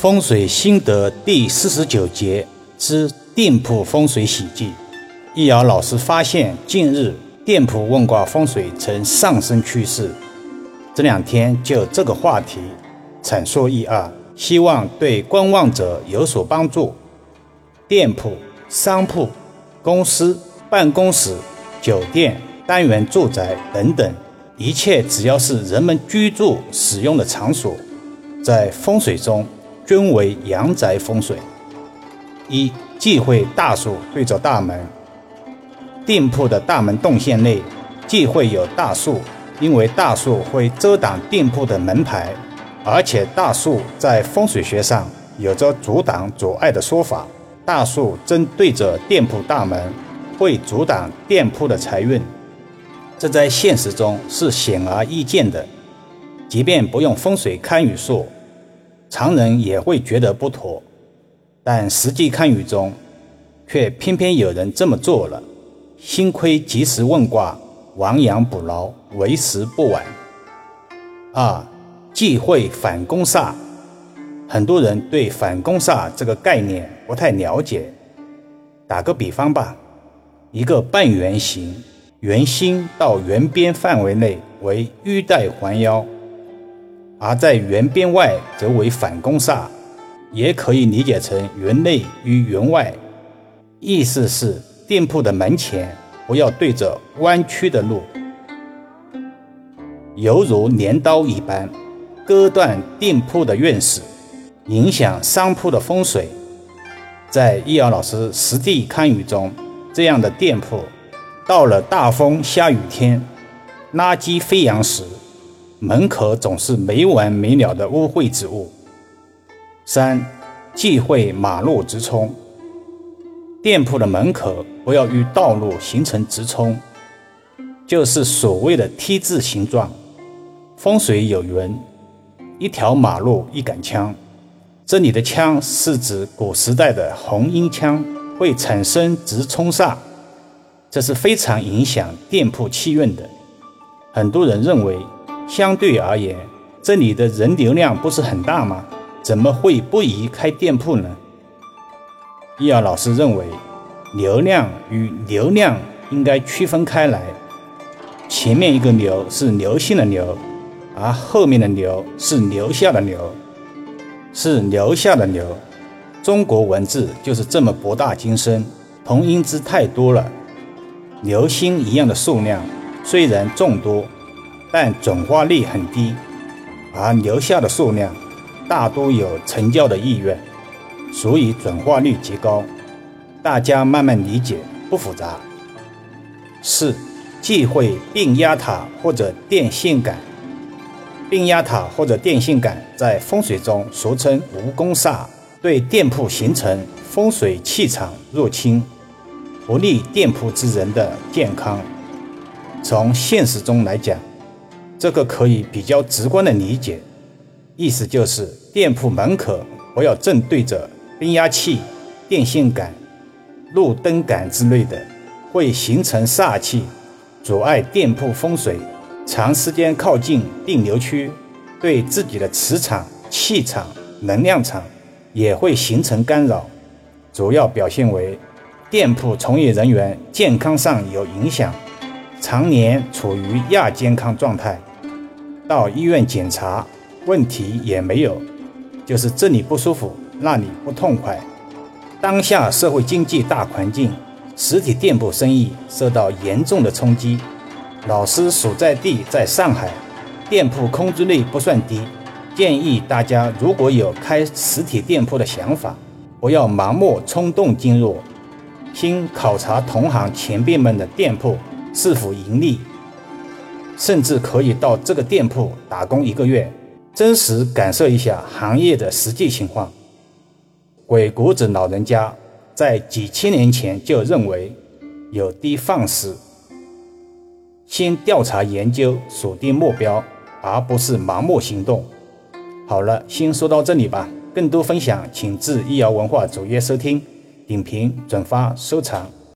风水心得第四十九节之店铺风水喜忌。易遥老师发现，近日店铺问卦风水呈上升趋势。这两天就这个话题阐述一二，希望对观望者有所帮助。店铺、商铺、公司、办公室、酒店、单元住宅等等，一切只要是人们居住使用的场所，在风水中。均为阳宅风水。一忌讳大树对着大门。店铺的大门动线内忌讳有大树，因为大树会遮挡店铺的门牌，而且大树在风水学上有着阻挡阻碍的说法。大树正对着店铺大门，会阻挡店铺的财运，这在现实中是显而易见的。即便不用风水堪舆术。常人也会觉得不妥，但实际看雨中，却偏偏有人这么做了。幸亏及时问卦，亡羊补牢，为时不晚。二忌讳反攻煞，很多人对反攻煞这个概念不太了解。打个比方吧，一个半圆形，圆心到圆边范围内为玉带环腰。而在圆边外则为反攻煞，也可以理解成圆内与圆外，意思是店铺的门前不要对着弯曲的路，犹如镰刀一般割断店铺的运势，影响商铺的风水。在易遥老师实地看雨中，这样的店铺到了大风下雨天，垃圾飞扬时。门口总是没完没了的污秽之物。三，忌讳马路直冲。店铺的门口不要与道路形成直冲，就是所谓的 T 字形状。风水有云：“一条马路一杆枪。”这里的枪是指古时代的红缨枪，会产生直冲煞，这是非常影响店铺气运的。很多人认为。相对而言，这里的人流量不是很大吗？怎么会不宜开店铺呢？易遥老师认为，流量与流量应该区分开来。前面一个“流”是流星的“流”，而后面的“流”是留下的“留”，是留下的“留”。中国文字就是这么博大精深，同音字太多了。流星一样的数量虽然众多。但转化率很低，而留下的数量大多有成交的意愿，所以转化率极高。大家慢慢理解，不复杂。四，忌讳并压塔或者电线杆。并压塔或者电线杆在风水中俗称无功煞，对店铺形成风水气场入侵，不利店铺之人的健康。从现实中来讲，这个可以比较直观的理解，意思就是店铺门口不要正对着变压器、电线杆、路灯杆之类的，会形成煞气，阻碍店铺风水。长时间靠近定流区，对自己的磁场、气场、能量场也会形成干扰。主要表现为店铺从业人员健康上有影响，常年处于亚健康状态。到医院检查，问题也没有，就是这里不舒服，那里不痛快。当下社会经济大环境，实体店铺生意受到严重的冲击。老师所在地在上海，店铺空置率不算低。建议大家如果有开实体店铺的想法，不要盲目冲动进入，先考察同行前辈们的店铺是否盈利。甚至可以到这个店铺打工一个月，真实感受一下行业的实际情况。鬼谷子老人家在几千年前就认为有的放矢，先调查研究，锁定目标，而不是盲目行动。好了，先说到这里吧。更多分享，请至易瑶文化主页收听、点评、转发、收藏。